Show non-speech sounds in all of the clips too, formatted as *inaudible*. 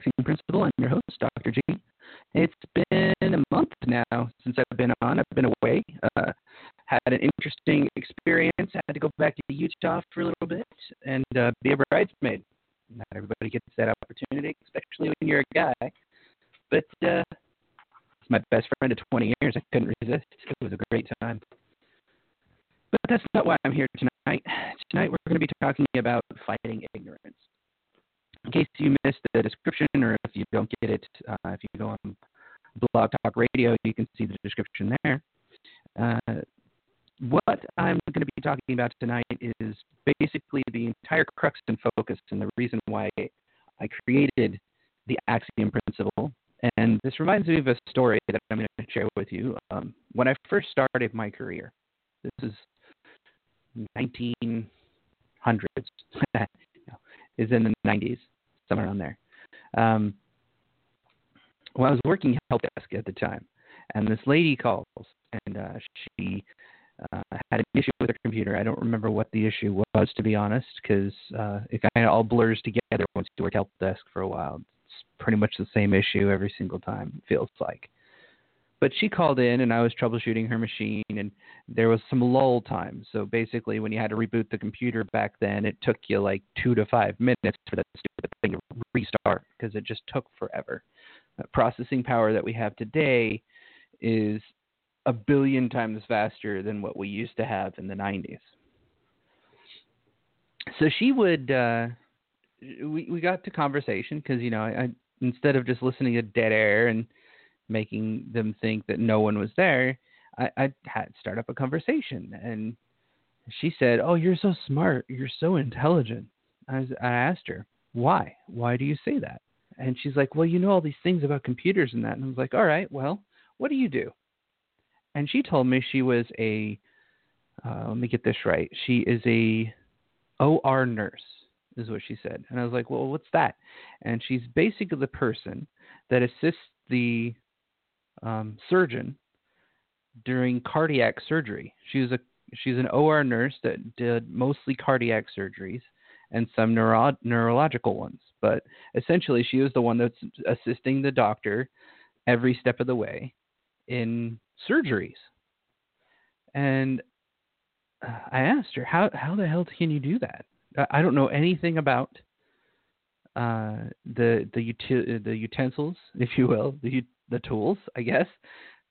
To Principle. I'm your host, Dr. G. It's been a month now since I've been on. I've been away. Uh, had an interesting experience. I Had to go back to Utah for a little bit and uh, be a bridesmaid. Not everybody gets that opportunity, especially when you're a guy. But uh, it's my best friend of 20 years. I couldn't resist. It was a great time. But that's not why I'm here tonight. Tonight we're going to be talking about fighting ignorance in case you missed the description or if you don't get it, uh, if you go on Blog Talk Radio, you can see the description there. Uh, what I'm going to be talking about tonight is basically the entire crux and focus and the reason why I created the Axiom Principle. And this reminds me of a story that I'm going to share with you. Um, when I first started my career, this is 1900s, *laughs* is in the 90s somewhere around there. Um, well, I was working help desk at the time, and this lady calls, and uh, she uh, had an issue with her computer. I don't remember what the issue was, to be honest, because uh, it kind of all blurs together once you work help desk for a while. It's pretty much the same issue every single time. It feels like. But she called in, and I was troubleshooting her machine, and there was some lull time. So basically, when you had to reboot the computer back then, it took you like two to five minutes for that stupid thing to restart because it just took forever. Uh, processing power that we have today is a billion times faster than what we used to have in the 90s. So she would, uh, we we got to conversation because you know I, I instead of just listening to dead air and making them think that no one was there, I, I had start up a conversation and she said, "Oh, you're so smart. You're so intelligent." I, was, I asked her, "Why? Why do you say that?" And she's like, "Well, you know all these things about computers and that." And I was like, "All right, well, what do you do?" And she told me she was a uh, let me get this right. She is a OR nurse, is what she said. And I was like, "Well, what's that?" And she's basically the person that assists the um, surgeon during cardiac surgery. She was a she's an OR nurse that did mostly cardiac surgeries and some neuro, neurological ones. But essentially, she was the one that's assisting the doctor every step of the way in surgeries. And I asked her, "How how the hell can you do that? I don't know anything about uh, the the uti- the utensils, if you will, the the tools, I guess,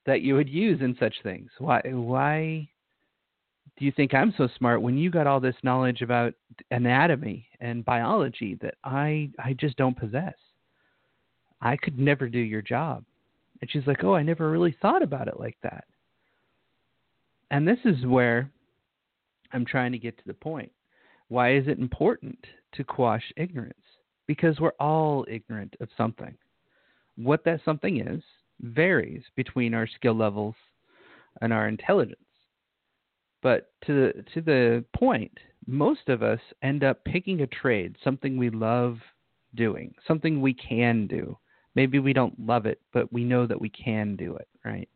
that you would use in such things. Why why do you think I'm so smart when you got all this knowledge about anatomy and biology that I I just don't possess? I could never do your job. And she's like, "Oh, I never really thought about it like that." And this is where I'm trying to get to the point. Why is it important to quash ignorance? Because we're all ignorant of something. What that something is varies between our skill levels and our intelligence. But to the, to the point, most of us end up picking a trade, something we love doing, something we can do. Maybe we don't love it, but we know that we can do it, right?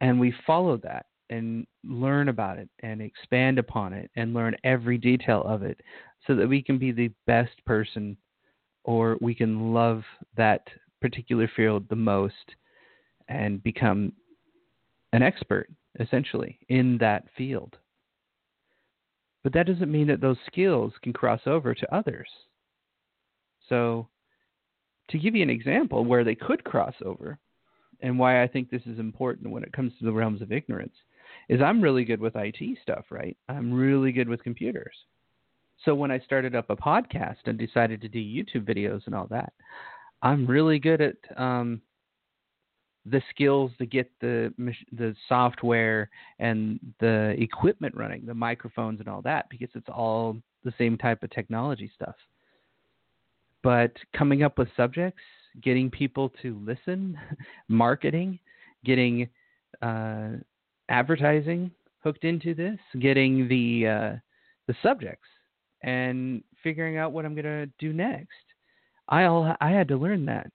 And we follow that and learn about it and expand upon it and learn every detail of it so that we can be the best person or we can love that particular field the most and become an expert essentially in that field. But that doesn't mean that those skills can cross over to others. So, to give you an example where they could cross over, and why I think this is important when it comes to the realms of ignorance, is I'm really good with IT stuff, right? I'm really good with computers. So when I started up a podcast and decided to do YouTube videos and all that, I'm really good at um, the skills to get the the software and the equipment running, the microphones and all that, because it's all the same type of technology stuff. But coming up with subjects, getting people to listen, *laughs* marketing, getting uh, advertising hooked into this, getting the uh, the subjects, and figuring out what I'm gonna do next. I all I had to learn that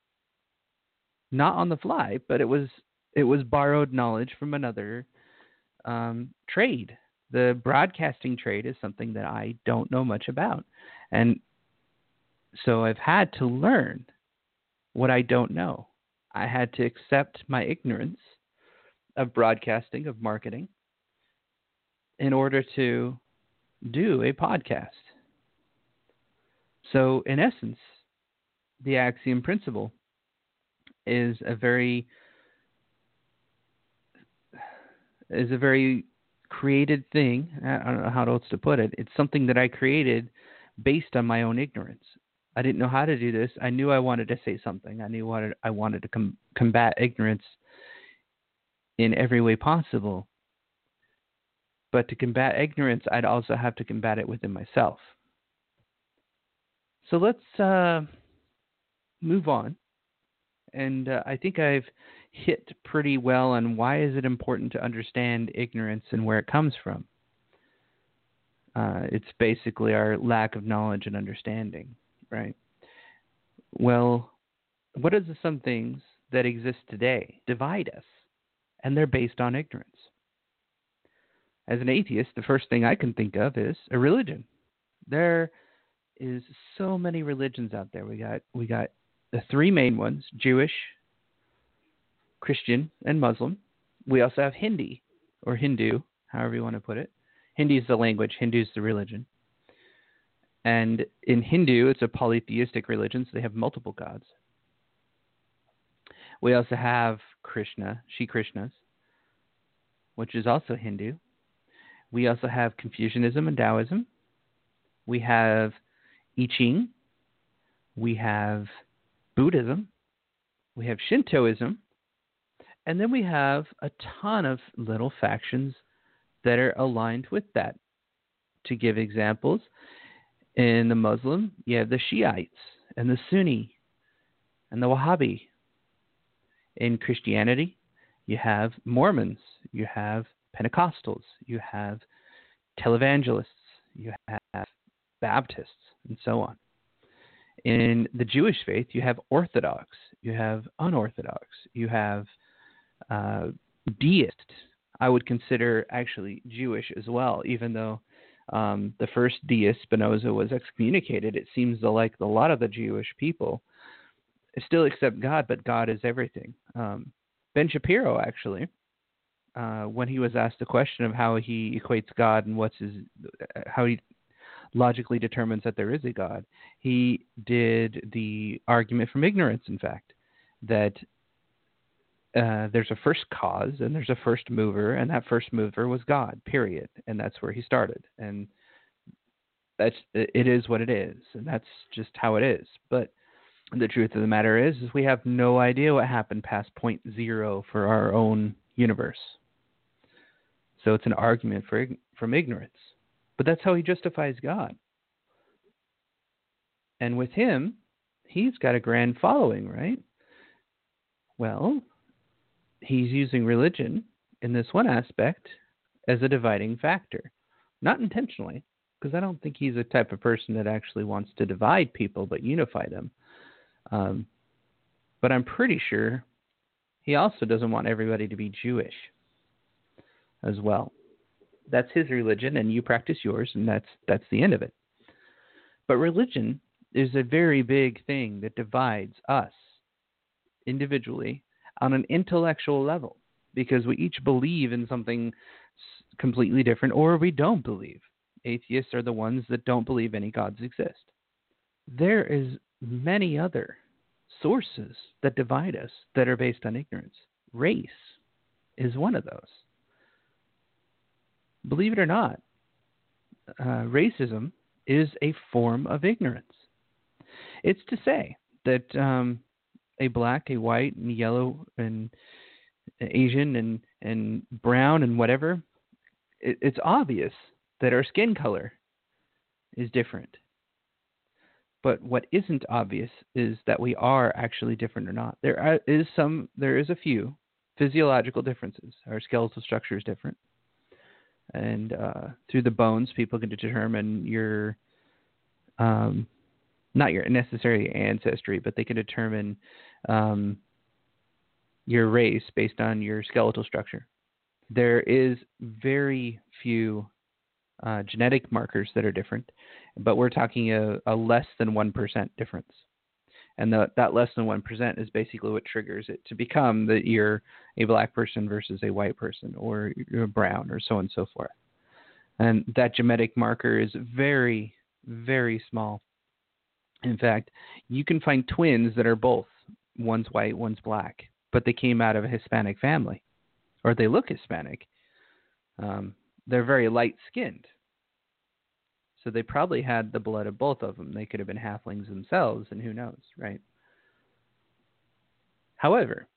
not on the fly, but it was it was borrowed knowledge from another um, trade. The broadcasting trade is something that I don't know much about, and so I've had to learn what I don't know. I had to accept my ignorance of broadcasting, of marketing, in order to do a podcast. So, in essence, the axiom principle is a very is a very created thing. I don't know how else to put it. It's something that I created based on my own ignorance. I didn't know how to do this. I knew I wanted to say something. I knew what I wanted to com- combat ignorance in every way possible. But to combat ignorance, I'd also have to combat it within myself. So let's uh, move on and uh, I think I've hit pretty well on why is it important to understand ignorance and where it comes from. Uh, it's basically our lack of knowledge and understanding, right? Well, what are some things that exist today divide us, and they're based on ignorance? As an atheist, the first thing I can think of is a religion. There is so many religions out there. We got we got the three main ones Jewish, Christian, and Muslim. We also have Hindi, or Hindu, however you want to put it. Hindi is the language, Hindu is the religion. And in Hindu, it's a polytheistic religion, so they have multiple gods. We also have Krishna, Shri Krishnas, which is also Hindu. We also have Confucianism and Taoism. We have I Ching. We have Buddhism, we have Shintoism, and then we have a ton of little factions that are aligned with that. To give examples, in the Muslim, you have the Shiites and the Sunni and the Wahhabi. In Christianity, you have Mormons, you have Pentecostals, you have televangelists, you have Baptists, and so on. In the Jewish faith, you have Orthodox, you have unorthodox, you have uh, deist. I would consider actually Jewish as well, even though um, the first deist, Spinoza, was excommunicated. It seems like a lot of the Jewish people still accept God, but God is everything. Um, Ben Shapiro, actually, uh, when he was asked the question of how he equates God and what's his, how he logically determines that there is a God. He did the argument from ignorance, in fact, that uh, there's a first cause and there's a first mover, and that first mover was God, period. And that's where he started. And that's it is what it is, and that's just how it is. But the truth of the matter is, is we have no idea what happened past point zero for our own universe. So it's an argument for from ignorance. But that's how he justifies God. And with him, he's got a grand following, right? Well, he's using religion in this one aspect as a dividing factor. Not intentionally, because I don't think he's a type of person that actually wants to divide people but unify them. Um, but I'm pretty sure he also doesn't want everybody to be Jewish as well that's his religion and you practice yours and that's that's the end of it. But religion is a very big thing that divides us individually on an intellectual level because we each believe in something completely different or we don't believe. Atheists are the ones that don't believe any gods exist. There is many other sources that divide us that are based on ignorance. Race is one of those believe it or not, uh, racism is a form of ignorance. It's to say that um, a black, a white, and yellow, and Asian, and and brown, and whatever, it, it's obvious that our skin color is different. But what isn't obvious is that we are actually different or not. There is some, there is a few physiological differences. Our skeletal structure is different, and uh, through the bones, people can determine your, um, not your necessary ancestry, but they can determine um, your race based on your skeletal structure. There is very few uh, genetic markers that are different, but we're talking a, a less than 1% difference. And the, that less than 1% is basically what triggers it to become that you're a black person versus a white person, or you're brown, or so on and so forth. And that genetic marker is very, very small. In fact, you can find twins that are both one's white, one's black, but they came out of a Hispanic family, or they look Hispanic. Um, they're very light skinned. So they probably had the blood of both of them. They could have been halflings themselves, and who knows, right? However,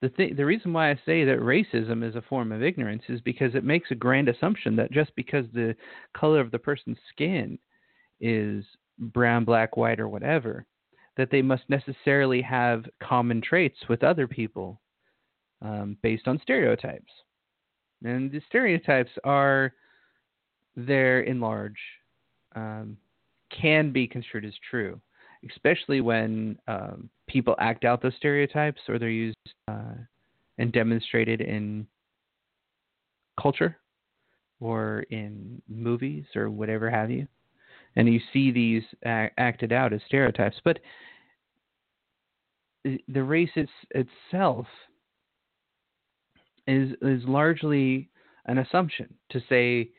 the th- the reason why I say that racism is a form of ignorance is because it makes a grand assumption that just because the color of the person's skin is brown, black, white, or whatever, that they must necessarily have common traits with other people um, based on stereotypes. And the stereotypes are there in large, um, can be construed as true, especially when um, people act out those stereotypes or they're used uh, and demonstrated in culture or in movies or whatever have you. And you see these a- acted out as stereotypes. But the race it's, itself is is largely an assumption to say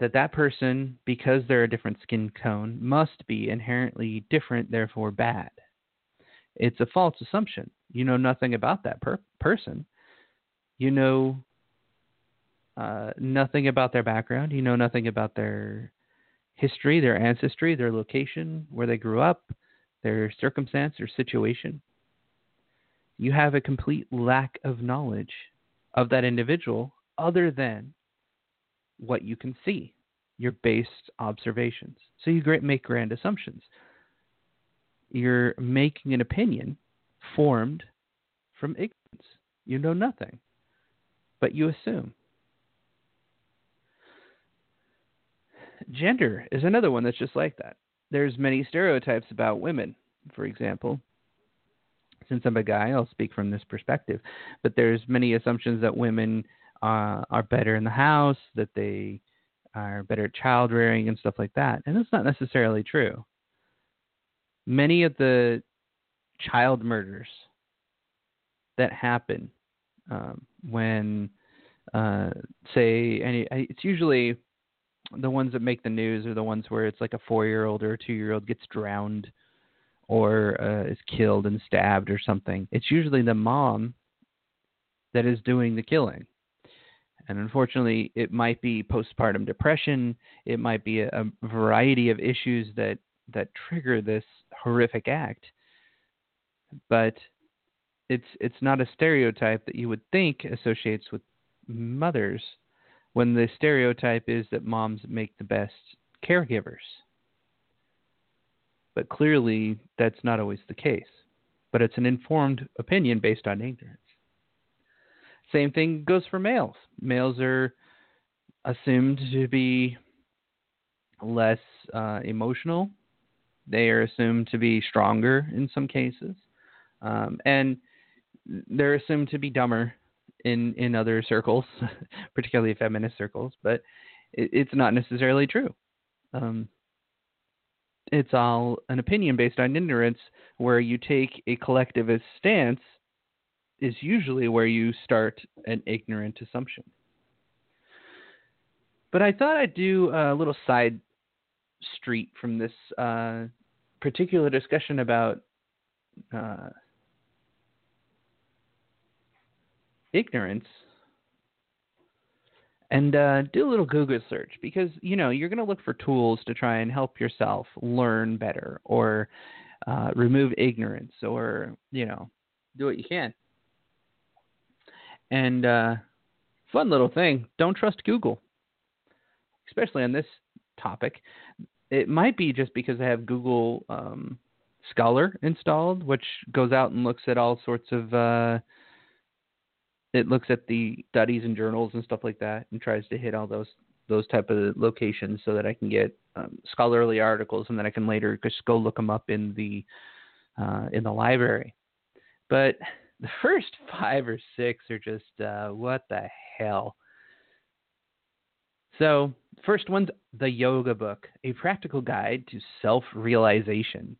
that that person, because they're a different skin tone, must be inherently different, therefore bad. It's a false assumption. You know nothing about that per- person. You know uh, nothing about their background. You know nothing about their history, their ancestry, their location, where they grew up, their circumstance or situation. You have a complete lack of knowledge of that individual other than what you can see, your based observations. So you make grand assumptions. You're making an opinion formed from ignorance. You know nothing, but you assume. Gender is another one that's just like that. There's many stereotypes about women, for example, since I'm a guy, I'll speak from this perspective. But there's many assumptions that women uh, are better in the house, that they are better at child rearing and stuff like that, and that's not necessarily true. Many of the child murders that happen um, when, uh, say, any, it's usually the ones that make the news are the ones where it's like a four-year-old or a two-year-old gets drowned or uh, is killed and stabbed or something, it's usually the mom that is doing the killing. And unfortunately, it might be postpartum depression. It might be a, a variety of issues that that trigger this horrific act. But it's it's not a stereotype that you would think associates with mothers when the stereotype is that moms make the best caregivers. But clearly, that's not always the case. But it's an informed opinion based on ignorance. Same thing goes for males. Males are assumed to be less uh, emotional. They are assumed to be stronger in some cases, um, and they're assumed to be dumber in in other circles, *laughs* particularly feminist circles. But it, it's not necessarily true. Um, it's all an opinion based on ignorance where you take a collectivist stance is usually where you start an ignorant assumption. But I thought I'd do a little side street from this uh, particular discussion about uh, ignorance and uh, do a little Google search because you know you're going to look for tools to try and help yourself learn better or uh, remove ignorance or you know do what you can. And uh, fun little thing: don't trust Google, especially on this topic. It might be just because I have Google um, Scholar installed, which goes out and looks at all sorts of. Uh, it looks at the studies and journals and stuff like that, and tries to hit all those those type of locations so that I can get um, scholarly articles, and then I can later just go look them up in the uh, in the library. But *laughs* the first five or six are just uh, what the hell. So, first one's the Yoga Book, a practical guide to self realization.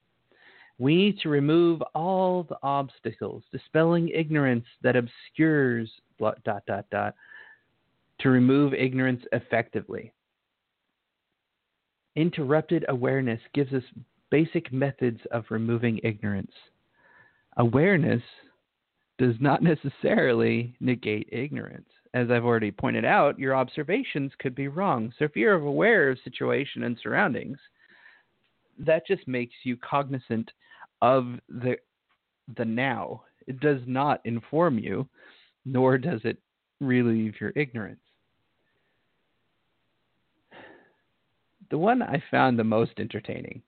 We need to remove all the obstacles, dispelling ignorance that obscures dot dot dot to remove ignorance effectively. Interrupted awareness gives us basic methods of removing ignorance. Awareness does not *laughs* necessarily negate ignorance. As I've already pointed out, your observations could be wrong. So if you're aware of situation and surroundings, that just makes you cognizant of the the now. It does not inform you, nor does it relieve your ignorance. The one I found the most entertaining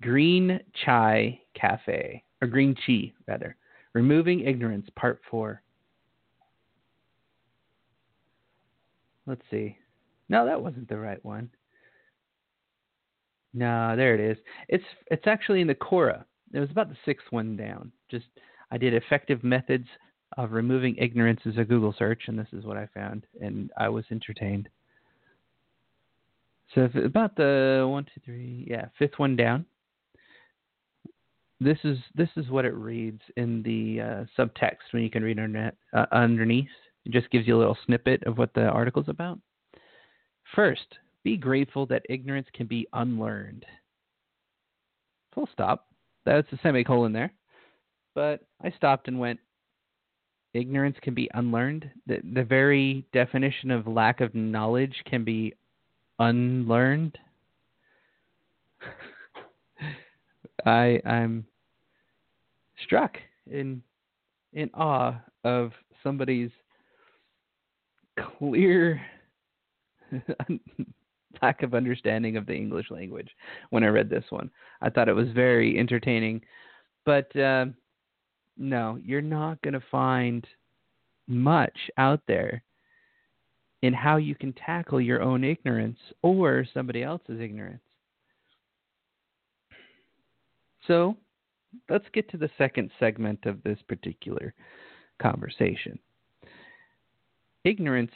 Green Chai Cafe, or Green Chi, rather. Removing Ignorance, Part 4. Let's see. No, that wasn't the right one. No, there it is. It's it's actually in the Quora. It was about the sixth one down. Just I did effective methods of removing ignorance as a Google search, and this is what I found, and I was entertained. So about the one, two, three, yeah, fifth one down. This is this is what it reads in the uh, subtext when you can read underneath, uh, underneath. It just gives you a little snippet of what the article's about. First, be grateful that ignorance can be unlearned. Full stop. That's a semicolon there. But I stopped and went, ignorance can be unlearned. The, the very definition of lack of knowledge can be unlearned. *laughs* I I'm struck in in awe of somebody's clear *laughs* lack of understanding of the English language when I read this one. I thought it was very entertaining, but uh, no, you're not going to find much out there in how you can tackle your own ignorance or somebody else's ignorance. So let's get to the second segment of this particular conversation. Ignorance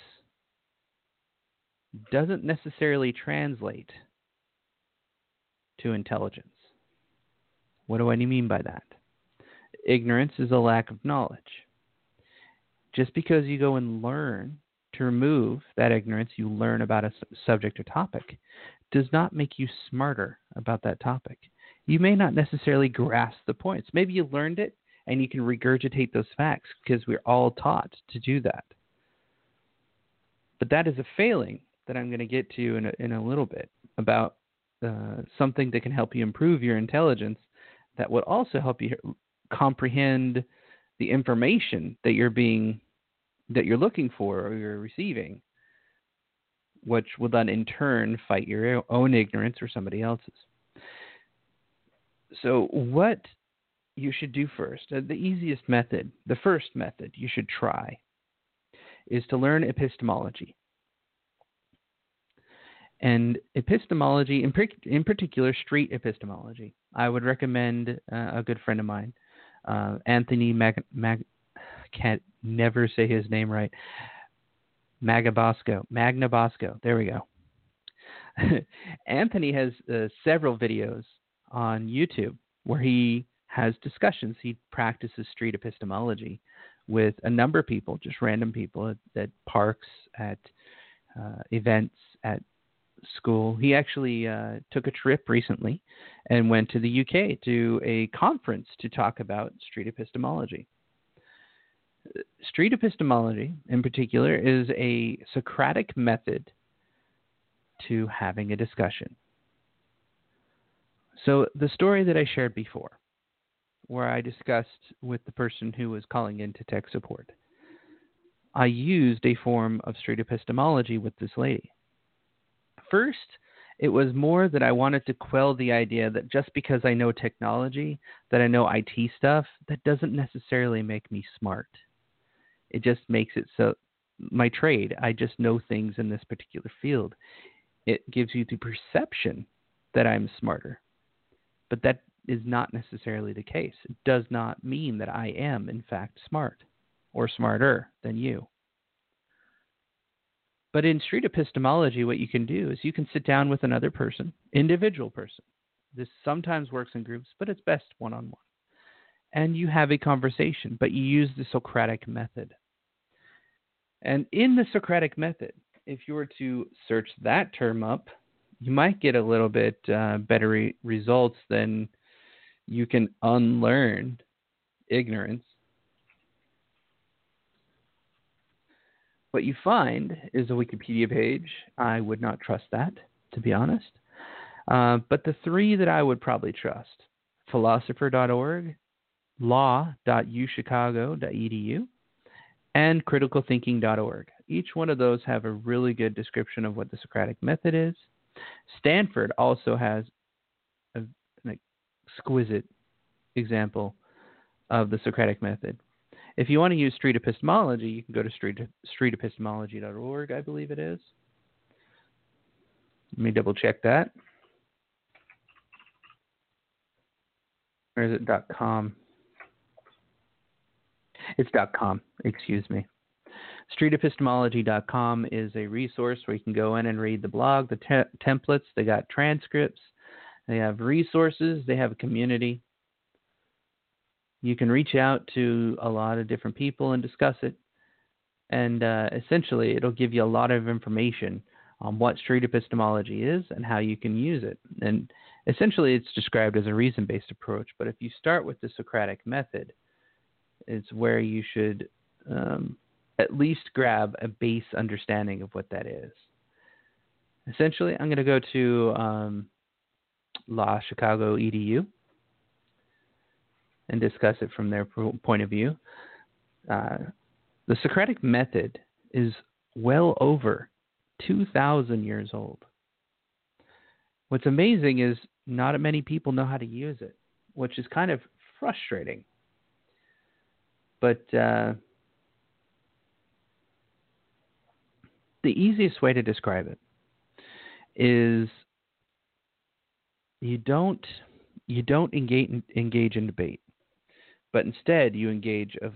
doesn't necessarily translate to intelligence. What do I mean by that? Ignorance is a lack of knowledge. Just because you go and learn to remove that ignorance you learn about a subject or topic does not make you smarter about that topic. You may not necessarily grasp the points. Maybe you learned it and you can regurgitate those facts because we're all taught to do that. But that is a failing that I'm going to get to in a, in a little bit about uh, something that can help you improve your intelligence that will also help you comprehend the information that you're being that you're looking for or you're receiving, which will then in turn fight your own ignorance or somebody else's. So, what you should do first, uh, the easiest method, the first method you should try, is to learn epistemology. And epistemology, in, in particular, street epistemology, I would recommend uh, a good friend of mine, uh, Anthony Mag, Mag, can't never say his name right. Magabosco, Magnabosco. There we go. *laughs* Anthony has uh, several videos on YouTube where he has discussions. He practices street epistemology with a number of people, just random people at, at parks, at uh, events, at school. He actually uh, took a trip recently and went to the UK to a conference to talk about street epistemology street epistemology, in particular, is a Socratic method to having a discussion. So, the story that I shared before, where I discussed with the person who was calling in to tech support. I used a form of street epistemology with this lady. First, it was more that I wanted to quell the idea that just because I know technology, that I know IT stuff, that doesn't necessarily make me smart. It just makes it so my trade, I just know things in this particular field. It gives you the perception that I'm smarter. But that is not necessarily the case. It does not mean that I am, in fact, smart or smarter than you. But in street epistemology, what you can do is you can sit down with another person, individual person. This sometimes works in groups, but it's best one on one. And you have a conversation, but you use the Socratic method. And in the Socratic method, if you were to search that term up, you might get a little bit uh, better re- results than you can unlearn ignorance. What you find is a Wikipedia page. I would not trust that, to be honest. Uh, but the three that I would probably trust philosopher.org, law.uchicago.edu, and criticalthinking.org. Each one of those have a really good description of what the Socratic method is. Stanford also has a, an exquisite example of the Socratic method. If you want to use street epistemology, you can go to street, streetepistemology.org, I believe it is. Let me double check that. Or is it .com? It's .com, excuse me. StreetEpistemology.com is a resource where you can go in and read the blog, the te- templates. They got transcripts. They have resources. They have a community. You can reach out to a lot of different people and discuss it. And uh, essentially, it'll give you a lot of information on what street epistemology is and how you can use it. And essentially, it's described as a reason based approach. But if you start with the Socratic method, it's where you should um, at least grab a base understanding of what that is. Essentially, I'm going to go to um, Law Chicago EDU and discuss it from their point of view. Uh, the Socratic method is well over 2,000 years old. What's amazing is not many people know how to use it, which is kind of frustrating. But uh, the easiest way to describe it is you don't you don't engage engage in debate, but instead you engage of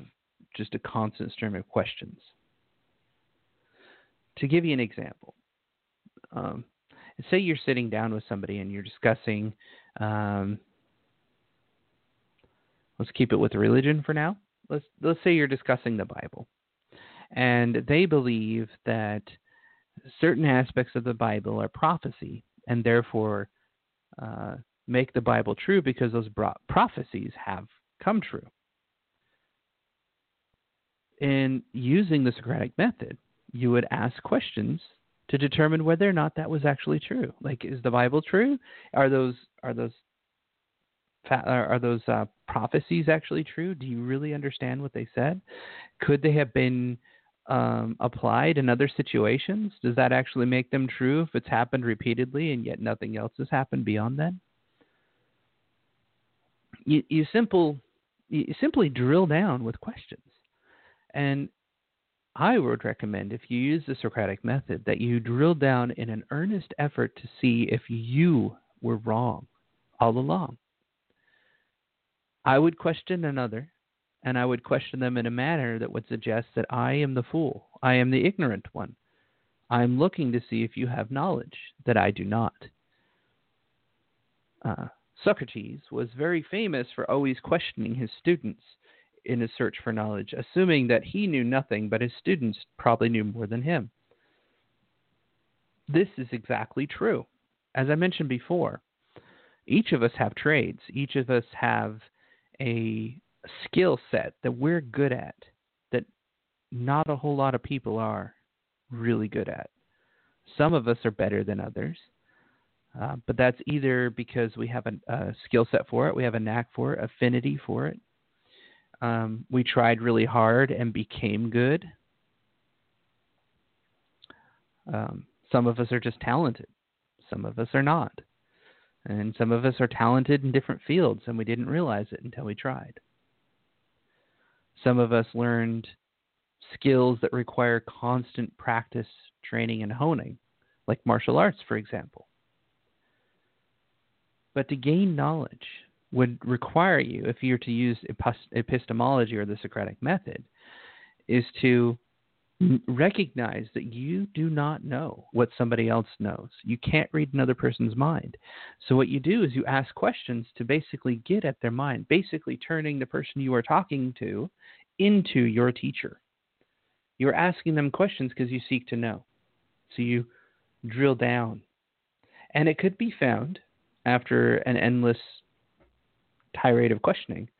just a constant stream of questions. To give you an example, um, say you're sitting down with somebody and you're discussing. Um, let's keep it with religion for now. Let's let's say you're discussing the Bible, and they believe that certain aspects of the Bible are prophecy, and therefore uh, make the Bible true because those prophecies have come true. In using the Socratic method, you would ask questions to determine whether or not that was actually true. Like, is the Bible true? Are those are those are those uh, prophecies actually true? Do you really understand what they said? Could they have been um, applied in other situations? Does that actually make them true if it's happened repeatedly and yet nothing else has happened beyond that? You, you simple you simply drill down with questions, and I would recommend if you use the Socratic method that you drill down in an earnest effort to see if you were wrong all along. I would question another, and I would question them in a manner that would suggest that I am the fool, I am the ignorant one. I am looking to see if you have knowledge that I do not. Uh, Socrates was very famous for always questioning his students in his search for knowledge, assuming that he knew nothing, but his students probably knew more than him. This is exactly true. As I mentioned before, each of us have trades, each of us have a skill set that we're good at that not a whole lot of people are really good at. Some of us are better than others. Uh, but that's either because we have a, a skill set for it, we have a knack for it, affinity for it. Um, we tried really hard and became good. Um, some of us are just talented, some of us are not. And some of us are talented in different fields and we didn't realize it until we tried. Some of us learned skills that require constant practice, training, and honing, like martial arts, for example. But to gain knowledge would require you, if you were to use epistemology or the Socratic method, is to recognize that you do not know what somebody else knows. You can't read another person's mind. So, what you do is you ask questions to basically get at their mind, basically turning the person you are talking to into your teacher. You're asking them questions because you seek to know. So, you drill down. And it could be found after an endless tirade of questioning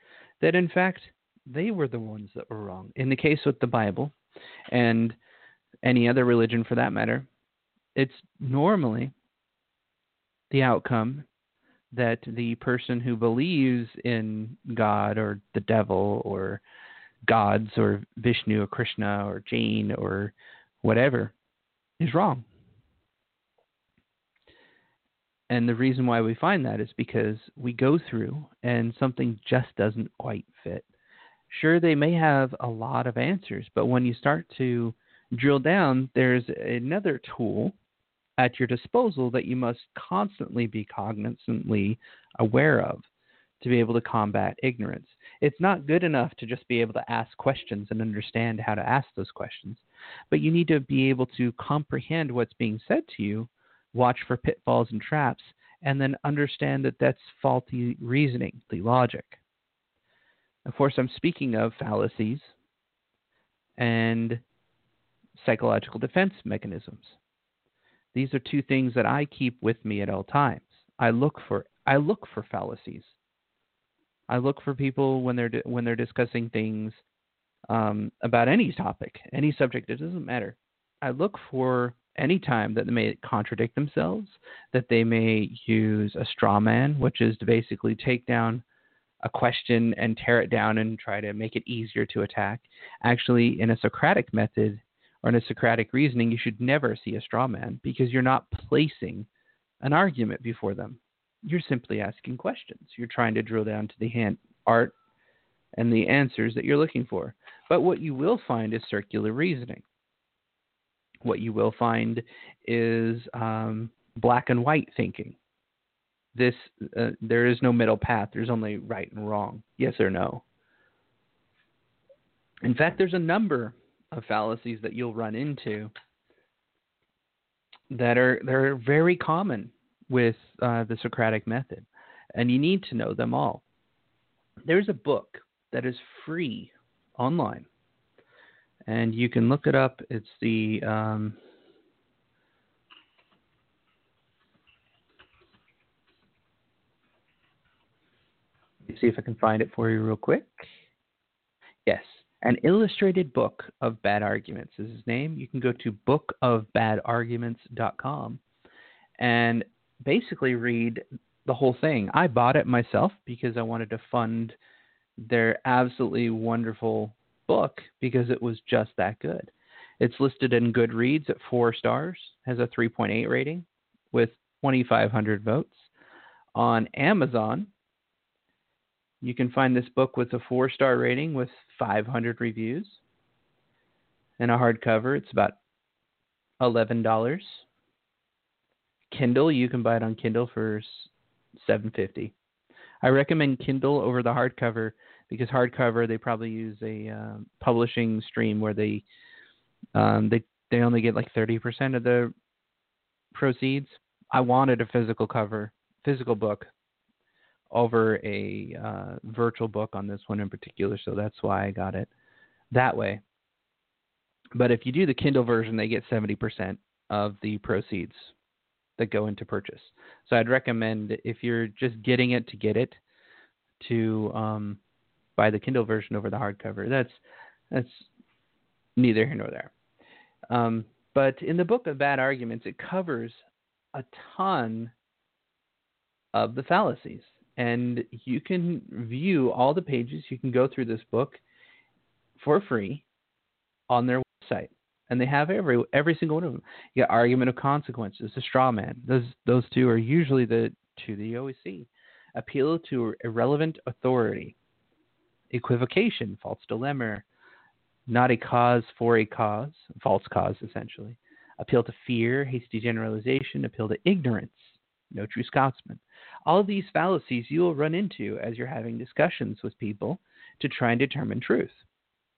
that, in fact, they were the ones that were wrong. In the case with the Bible, and any other religion for that matter, it's normally the outcome that the person who believes in God or the devil or gods or Vishnu or Krishna or Jain or whatever is wrong. And the reason why we find that is because we go through and something just doesn't quite fit sure they may have a lot of answers, but when you start to drill down, there's another tool at your disposal that you must constantly be cognizantly aware of to be able to combat ignorance. It's not good enough to just be able to ask questions and understand how to ask those questions, but you need to be able to comprehend what's being said to you, watch for pitfalls and traps, and then understand that that's faulty reasoning, the logic. Of course, I'm speaking of fallacies and psychological defense mechanisms. These are two things that I keep with me at all times. I look for I look for fallacies. I look for people when they're when they're discussing things um, about any topic, any subject. It doesn't matter. I look for any time that they may contradict themselves, that they may use a straw man, which is to basically take down a question and tear it down and try to make it easier to attack. Actually, in a Socratic method or in a Socratic reasoning, you should never see a straw man because you're not placing an argument before them. You're simply asking questions. You're trying to drill down to the hand art and the answers that you're looking for. But what you will find is circular reasoning. What you will find is um, black and white thinking this uh, there is no middle path. There's only right and wrong, yes or no. In fact, there's a number of fallacies that you'll run into that are that are very common with uh, the Socratic method, and you need to know them all. There's a book that is free online, and you can look it up. It's the um, see if I can find it for you real quick. Yes, an illustrated book of bad arguments is his name. You can go to bookofbadarguments.com and basically read the whole thing. I bought it myself because I wanted to fund their absolutely wonderful book because it was just that good. It's listed in Goodreads at four stars, has a 3.8 rating with 2,500 votes. On Amazon, you can find this book with a four star rating with 500 reviews and a hardcover. It's about $11. Kindle, you can buy it on Kindle for 750 I recommend Kindle over the hardcover because hardcover they probably use a uh, publishing stream where they um, they they only get like 30% of the proceeds. I wanted a physical cover, physical book over a uh, virtual book on this one in particular, so that's why I got it that way. But if you do the Kindle version, they get 70% of the proceeds that go into purchase. So I'd recommend if you're just getting it to get it to um, buy the Kindle version over the hardcover. That's that's neither here nor there. Um, but in the book of bad arguments, it covers a ton of the fallacies. And you can view all the pages. You can go through this book for free on their website. And they have every every single one of them. You got argument of consequences, a straw man. Those those two are usually the two that you always see. Appeal to irrelevant authority. Equivocation, false dilemma, not a cause for a cause, false cause essentially. Appeal to fear, hasty generalization, appeal to ignorance, no true Scotsman. All of these fallacies you will run into as you're having discussions with people to try and determine truth.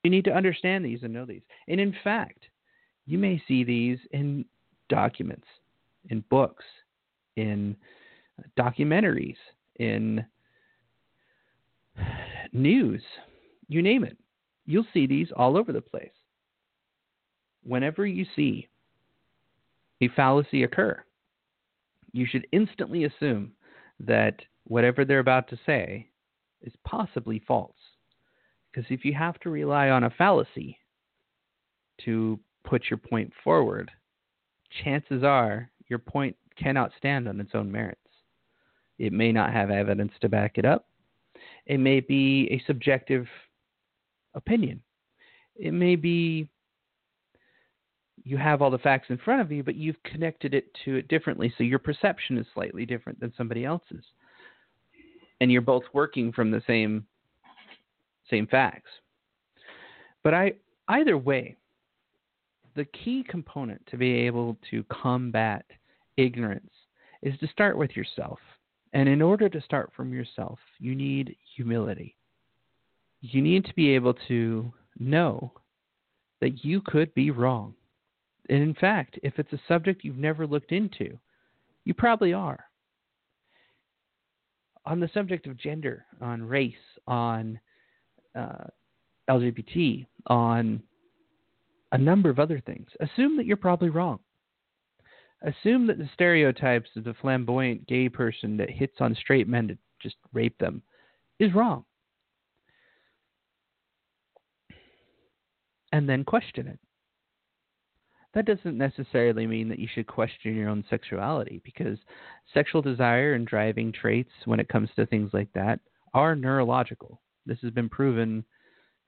You need to understand these and know these. And in fact, you may see these in documents, in books, in documentaries, in news, you name it. You'll see these all over the place. Whenever you see a fallacy occur, you should instantly assume that whatever they're about to say is possibly false. Because if you have to rely on a fallacy to put your point forward, chances are your point cannot stand on its own merits. It may not have evidence to back it up. It may be a subjective opinion. It may be you have all the facts in front of you, but you've connected it to it differently, so your perception is slightly different than somebody else's. And you're both working from the same same facts. But I either way, the key component to be able to combat ignorance is to start with yourself. And in order to start from yourself, you need humility. You need to be able to know that you could be wrong. And in fact, if it's a subject you've never looked into, you probably are. On the subject of gender, on race, on uh, LGBT, on a number of other things. Assume that you're probably wrong. Assume that the stereotypes of the flamboyant gay person that hits on straight men to just rape them is wrong. And then question it. That doesn't necessarily mean that you should question your own sexuality because sexual desire and driving traits, when it comes to things like that, are neurological. This has been proven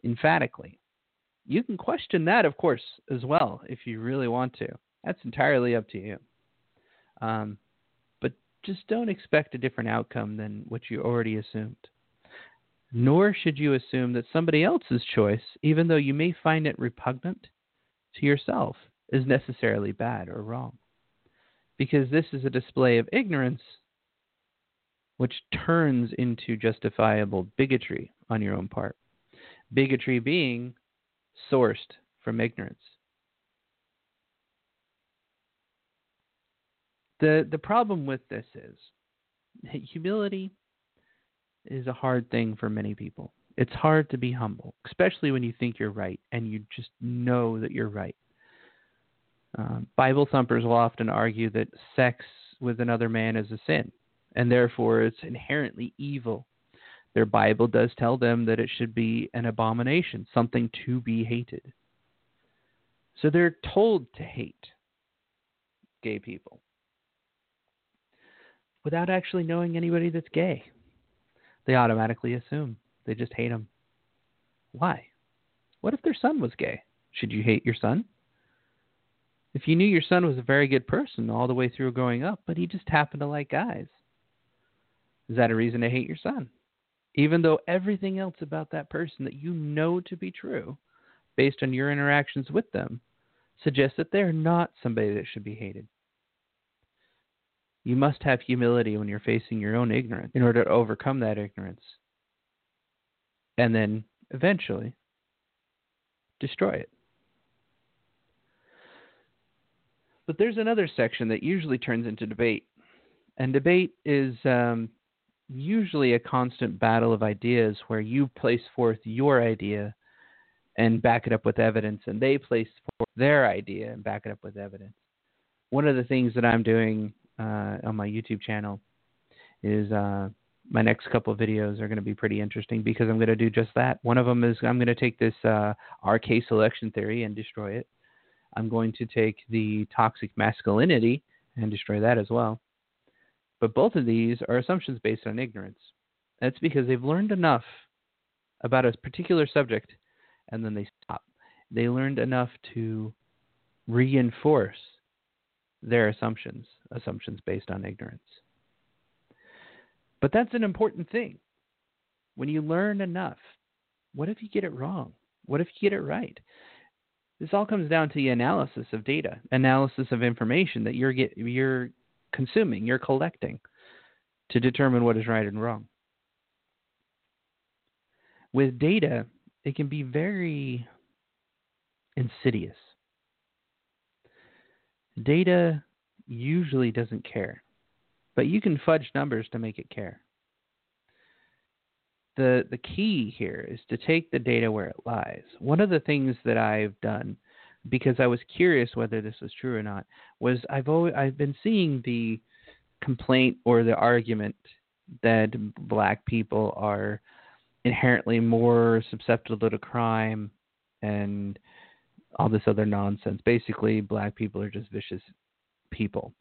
emphatically. You can question that, of course, as well, if you really want to. That's entirely up to you. Um, but just don't expect a different outcome than what you already assumed. Nor should you assume that somebody else's choice, even though you may find it repugnant to yourself, is necessarily bad or wrong. Because this is a display of ignorance which turns into justifiable bigotry on your own part. Bigotry being sourced from ignorance. The the problem with this is humility is a hard thing for many people. It's hard to be humble, especially when you think you're right and you just know that you're right. Uh, Bible thumpers will often argue that sex with another man is a sin and therefore it's inherently evil. Their Bible does tell them that it should be an abomination, something to be hated. So they're told to hate gay people without actually knowing anybody that's gay. They automatically assume they just hate them. Why? What if their son was gay? Should you hate your son? If you knew your son was a very good person all the way through growing up, but he just happened to like guys, is that a reason to hate your son? Even though everything else about that person that you know to be true, based on your interactions with them, suggests that they're not somebody that should be hated. You must have humility when you're facing your own ignorance in order to overcome that ignorance. And then eventually destroy it. But there's another section that usually turns into debate. And debate is um, usually a constant battle of ideas where you place forth your idea and back it up with evidence, and they place forth their idea and back it up with evidence. One of the things that I'm doing uh, on my YouTube channel is uh, my next couple videos are going to be pretty interesting because I'm going to do just that. One of them is I'm going to take this uh, RK selection theory and destroy it. I'm going to take the toxic masculinity and destroy that as well. But both of these are assumptions based on ignorance. That's because they've learned enough about a particular subject and then they stop. They learned enough to reinforce their assumptions, assumptions based on ignorance. But that's an important thing. When you learn enough, what if you get it wrong? What if you get it right? This all comes down to the analysis of data, analysis of information that you're get, you're consuming, you're collecting to determine what is right and wrong. With data, it can be very insidious. Data usually doesn't care, but you can fudge numbers to make it care. The, the key here is to take the data where it lies. One of the things that I've done, because I was curious whether this was true or not, was I've always, I've been seeing the complaint or the argument that black people are inherently more susceptible to crime and all this other nonsense. Basically, black people are just vicious people.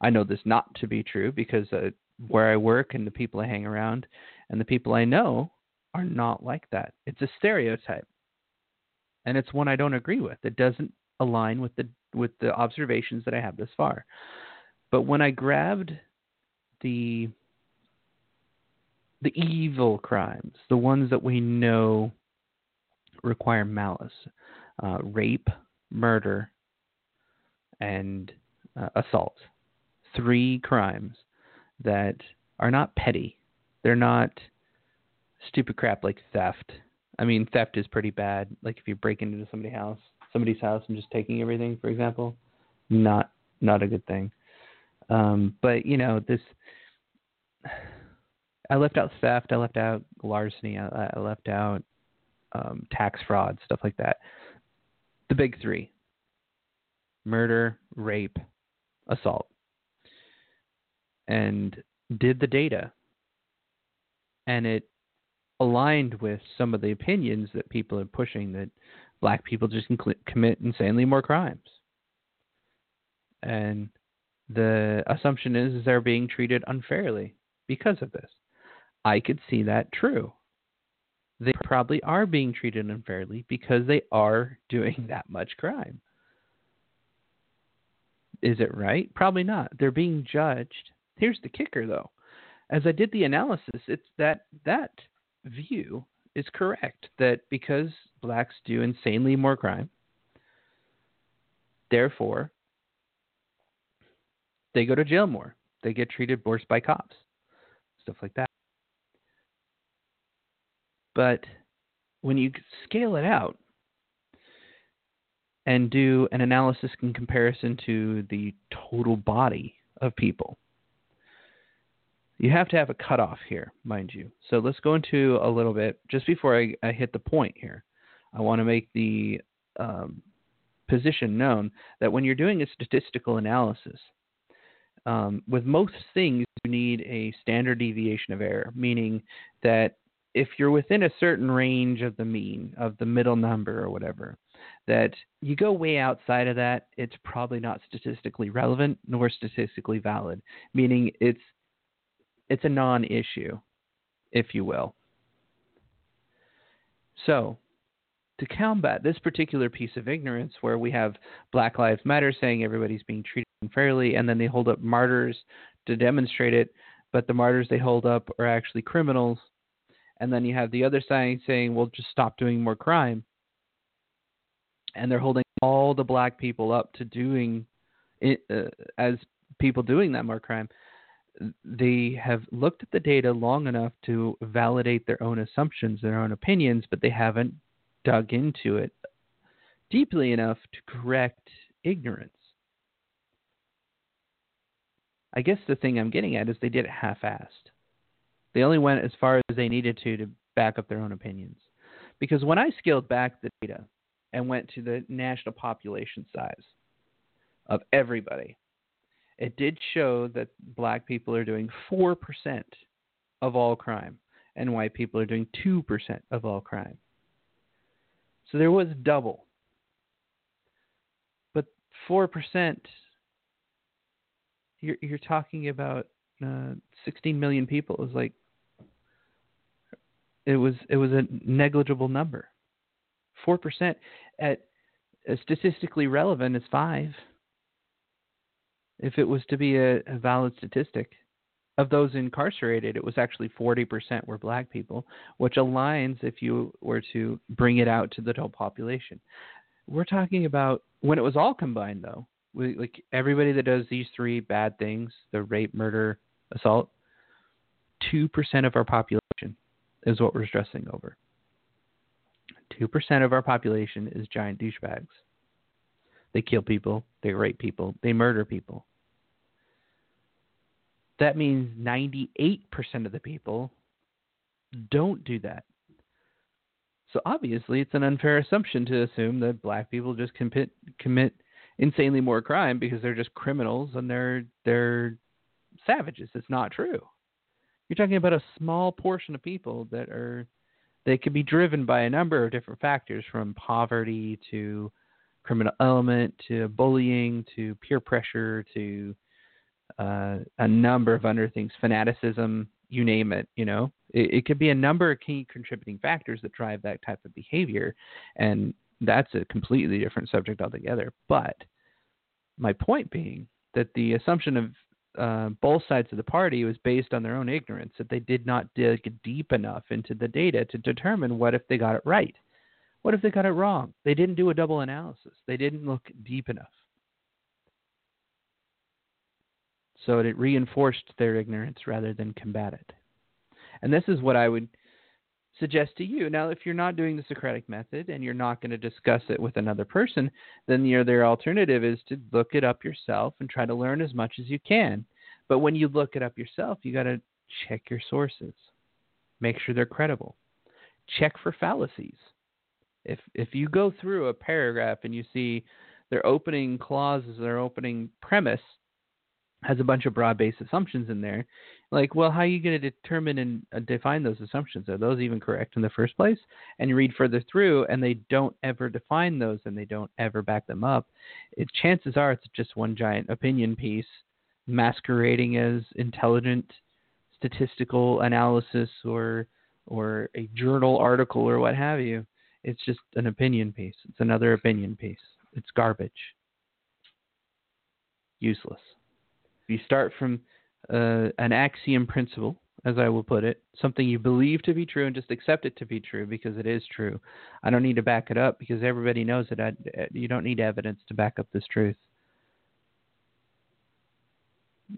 I know this not to be true because uh, where I work and the people I hang around and the people I know are not like that. It's a stereotype. And it's one I don't agree with. It doesn't align with the with the observations that I have this far. But when I grabbed the the evil crimes, the ones that we know require malice, uh, rape, murder, and uh, assault. Three crimes that are not petty. They're not stupid crap like theft. I mean, theft is pretty bad. Like if you break into somebody's house, somebody's house, and just taking everything, for example, not not a good thing. Um, but you know, this I left out theft. I left out larceny. I, I left out um, tax fraud, stuff like that. The big three: murder, rape, assault. And did the data, and it aligned with some of the opinions that people are pushing that black people just commit insanely more crimes. And the assumption is, is they're being treated unfairly because of this. I could see that true. They probably are being treated unfairly because they are *laughs* doing that much crime. Is it right? Probably not. They're being judged. Here's the kicker though. As I did the analysis, it's that that view is correct that because blacks do insanely more crime, therefore they go to jail more. They get treated worse by cops. Stuff like that. But when you scale it out and do an analysis in comparison to the total body of people, you have to have a cutoff here, mind you. So let's go into a little bit just before I, I hit the point here. I want to make the um, position known that when you're doing a statistical analysis, um, with most things, you need a standard deviation of error, meaning that if you're within a certain range of the mean, of the middle number or whatever, that you go way outside of that, it's probably not statistically relevant nor statistically valid, meaning it's it's a non-issue, if you will. So, to combat this particular piece of ignorance, where we have Black Lives Matter saying everybody's being treated unfairly, and then they hold up martyrs to demonstrate it, but the martyrs they hold up are actually criminals and then you have the other side saying, "Well, just stop doing more crime," and they're holding all the black people up to doing it uh, as people doing that more crime. They have looked at the data long enough to validate their own assumptions, their own opinions, but they haven't dug into it deeply enough to correct ignorance. I guess the thing I'm getting at is they did it half assed. They only went as far as they needed to to back up their own opinions. Because when I scaled back the data and went to the national population size of everybody, it did show that black people are doing 4% of all crime and white people are doing 2% of all crime. So there was double. But 4%, you're, you're talking about uh, 16 million people is like it was it was a negligible number. Four percent at statistically relevant is five. If it was to be a, a valid statistic, of those incarcerated, it was actually 40% were black people, which aligns if you were to bring it out to the total population. We're talking about when it was all combined, though, we, like everybody that does these three bad things the rape, murder, assault 2% of our population is what we're stressing over. 2% of our population is giant douchebags. They kill people, they rape people, they murder people that means 98% of the people don't do that. So obviously, it's an unfair assumption to assume that black people just commit commit insanely more crime because they're just criminals and they're they're savages. It's not true. You're talking about a small portion of people that are they could be driven by a number of different factors from poverty to criminal element to bullying to peer pressure to uh, a number of other things, fanaticism, you name it. You know, it, it could be a number of key contributing factors that drive that type of behavior, and that's a completely different subject altogether. But my point being that the assumption of uh, both sides of the party was based on their own ignorance, that they did not dig deep enough into the data to determine what if they got it right. What if they got it wrong? They didn't do a double analysis. They didn't look deep enough. So it reinforced their ignorance rather than combat it. And this is what I would suggest to you. Now, if you're not doing the Socratic method and you're not going to discuss it with another person, then your their alternative is to look it up yourself and try to learn as much as you can. But when you look it up yourself, you got to check your sources. Make sure they're credible. Check for fallacies. If if you go through a paragraph and you see their opening clauses, their opening premise has a bunch of broad-based assumptions in there. Like, well, how are you going to determine and uh, define those assumptions? Are those even correct in the first place? And you read further through, and they don't ever define those, and they don't ever back them up. It, chances are it's just one giant opinion piece masquerading as intelligent statistical analysis or or a journal article or what have you. It's just an opinion piece. It's another opinion piece. It's garbage. Useless. You start from uh, an axiom principle, as I will put it, something you believe to be true and just accept it to be true because it is true. I don't need to back it up because everybody knows it. I, you don't need evidence to back up this truth.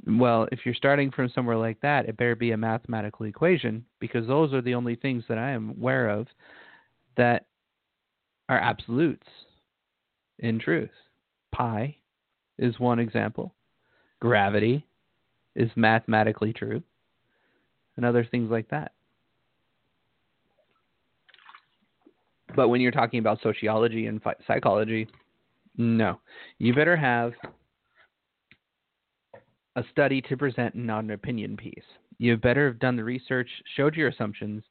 Well, if you're starting from somewhere like that, it better be a mathematical equation because those are the only things that I am aware of that are absolutes in truth. Pi is one example gravity is mathematically true, and other things like that. But when you're talking about sociology and psychology, no. You better have a study to present and not an opinion piece. You better have done the research, showed your assumptions,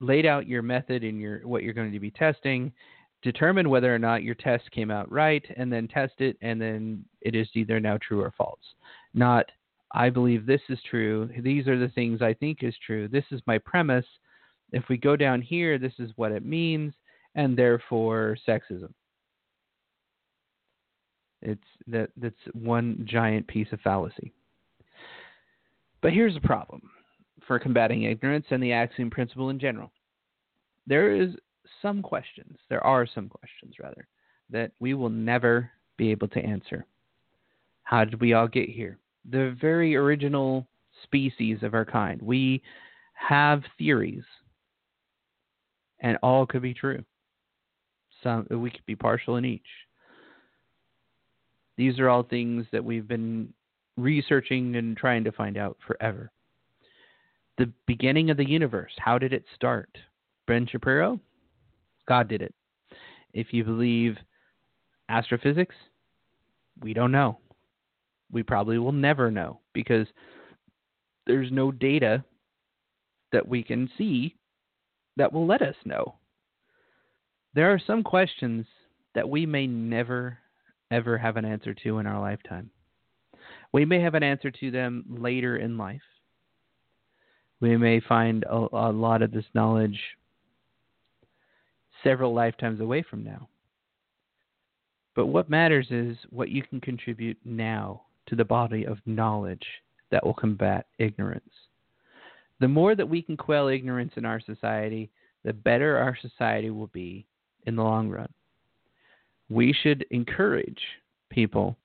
laid out your method and your what you're going to be testing, determine whether or not your test came out right and then test it and then it is either now true or false. Not i believe this is true. These are the things i think is true. This is my premise. If we go down here this is what it means and therefore sexism. It's that that's one giant piece of fallacy. But here's the problem for combating ignorance and the axiom principle in general. There is some questions, there are some questions rather, that we will never be able to answer. How did we all get here? The very original species of our kind. We have theories, and all could be true. Some we could be partial in each. These are all things that we've been researching and trying to find out forever. The beginning of the universe, how did it start? Ben Shapiro, God did it. If you believe astrophysics, we don't know. We probably will never know because there's no data that we can see that will let us know. There are some questions that we may never, ever have an answer to in our lifetime. We may have an answer to them later in life. We may find a, a lot of this knowledge several lifetimes away from now. But what matters is what you can contribute now to the body of knowledge that will combat ignorance. The more that we can quell ignorance in our society, the better our society will be in the long run. We should encourage people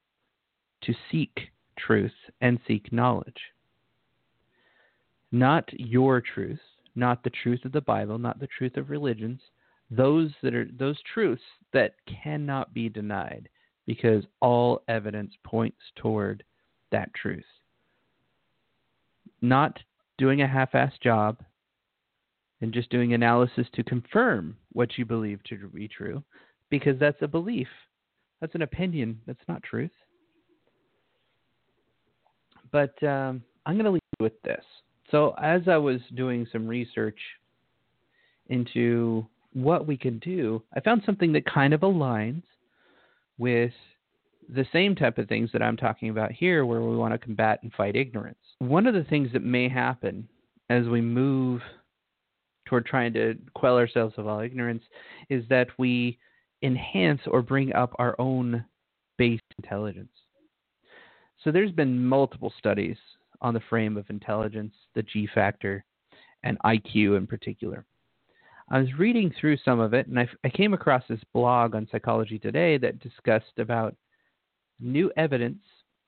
to seek truth and seek knowledge. Not your truth, not the truth of the Bible, not the truth of religions, those that are those truths that cannot be denied because all evidence points toward that truth. Not doing a half-assed job and just doing analysis to confirm what you believe to be true because that's a belief. That's an opinion. That's not truth. But um, I'm going to leave you with this. So, as I was doing some research into what we can do, I found something that kind of aligns with the same type of things that I'm talking about here, where we want to combat and fight ignorance. One of the things that may happen as we move toward trying to quell ourselves of all ignorance is that we enhance or bring up our own base intelligence. So there's been multiple studies on the frame of intelligence, the G factor, and IQ in particular. I was reading through some of it, and I, I came across this blog on Psychology Today that discussed about new evidence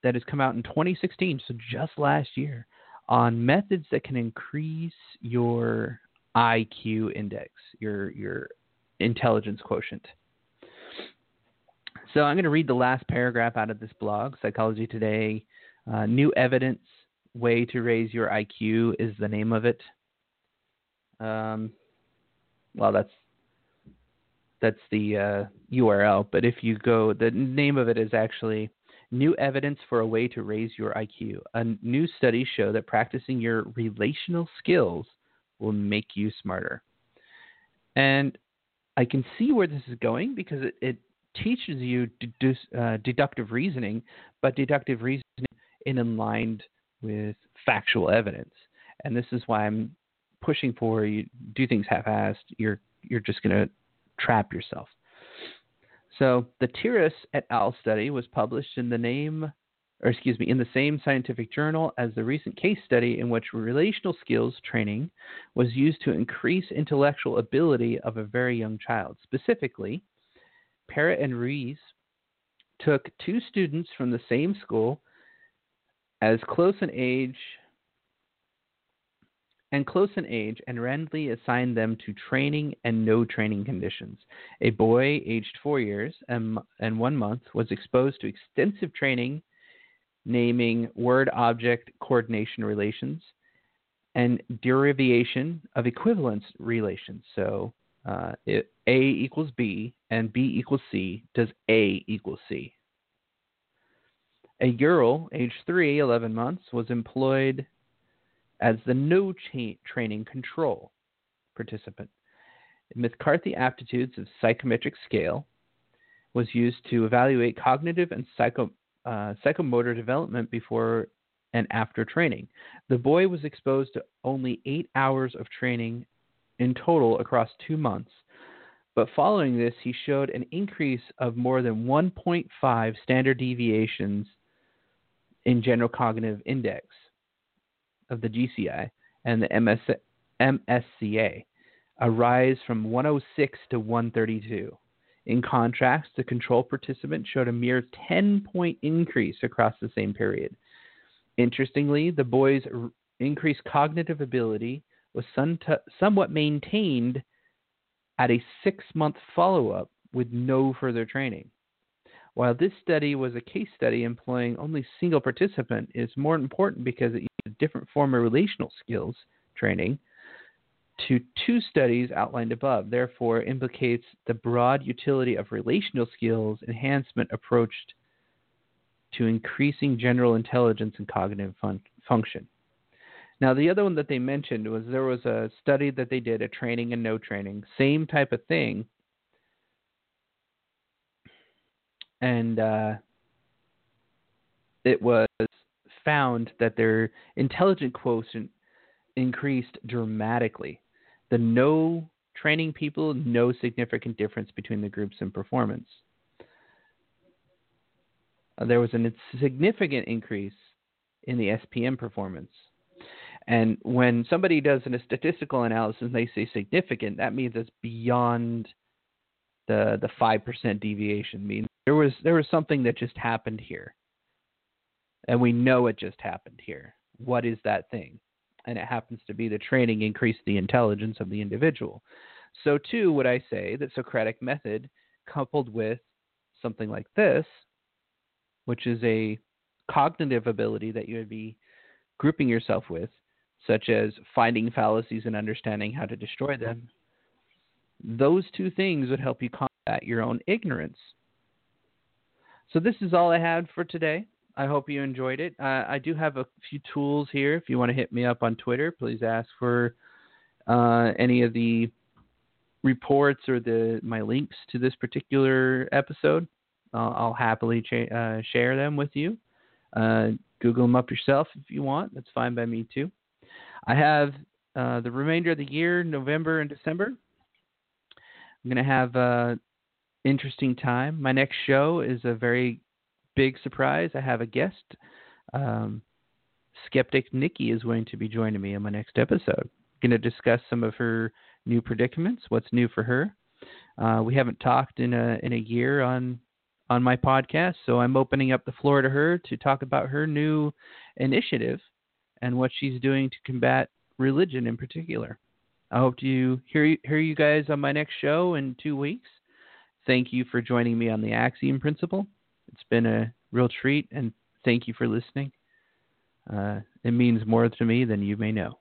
that has come out in 2016, so just last year, on methods that can increase your IQ index, your your intelligence quotient. So I'm going to read the last paragraph out of this blog, Psychology Today. Uh, new evidence way to raise your IQ is the name of it. Um, well, that's that's the uh, URL. But if you go, the name of it is actually New Evidence for a Way to Raise Your IQ. A new studies show that practicing your relational skills will make you smarter. And I can see where this is going because it, it teaches you deduce, uh, deductive reasoning, but deductive reasoning in aligned with factual evidence. And this is why I'm pushing for you do things half-assed, you're you're just going to trap yourself. So the Tiras et al. study was published in the name, or excuse me, in the same scientific journal as the recent case study in which relational skills training was used to increase intellectual ability of a very young child. Specifically, Parrott and Ruiz took two students from the same school as close in age and close in age and randomly assigned them to training and no training conditions. A boy aged four years and, and one month was exposed to extensive training, naming word object coordination relations and derivation of equivalence relations. So uh, it, A equals B and B equals C does A equal C. A girl, age 3, 11 months, was employed as the no cha- training control participant. McCarthy aptitudes of psychometric scale was used to evaluate cognitive and psycho, uh, psychomotor development before and after training. The boy was exposed to only eight hours of training in total across two months, but following this, he showed an increase of more than 1.5 standard deviations in general cognitive index of the GCI and the MS, MSCA, a rise from 106 to 132. In contrast, the control participant showed a mere 10 point increase across the same period. Interestingly, the boy's increased cognitive ability was somewhat maintained at a six month follow up with no further training. While this study was a case study employing only single participant, it's more important because it a different form of relational skills training to two studies outlined above. Therefore, implicates the broad utility of relational skills enhancement approached to increasing general intelligence and cognitive fun- function. Now, the other one that they mentioned was there was a study that they did, a training and no training, same type of thing, and uh, it was found that their intelligent quotient increased dramatically. The no training people, no significant difference between the groups in performance. Uh, there was a significant increase in the SPM performance. And when somebody does a statistical analysis and they say significant, that means it's beyond the the five percent deviation. means there was there was something that just happened here, and we know it just happened here. What is that thing? And it happens to be the training increased the intelligence of the individual. So too would I say that Socratic method coupled with something like this, which is a cognitive ability that you would be grouping yourself with, such as finding fallacies and understanding how to destroy them, those two things would help you combat your own ignorance. So, this is all I had for today. I hope you enjoyed it. Uh, I do have a few tools here. If you want to hit me up on Twitter, please ask for uh, any of the reports or the my links to this particular episode. Uh, I'll happily cha- uh, share them with you. Uh, Google them up yourself if you want. That's fine by me too. I have uh, the remainder of the year, November and December. I'm going to have an interesting time. My next show is a very big surprise. I have a guest. Um, Skeptic Nikki is going to be joining me in my next episode. Going to discuss some of her new predicaments, what's new for her. Uh, we haven't talked in a in a year on on my podcast. So I'm opening up the floor to her to talk about her new initiative and what she's doing to combat religion in particular. I hope to hear hear you guys on my next show in two weeks. Thank you for joining me on the Axiom Principle. It's been a real treat, and thank you for listening. Uh, it means more to me than you may know.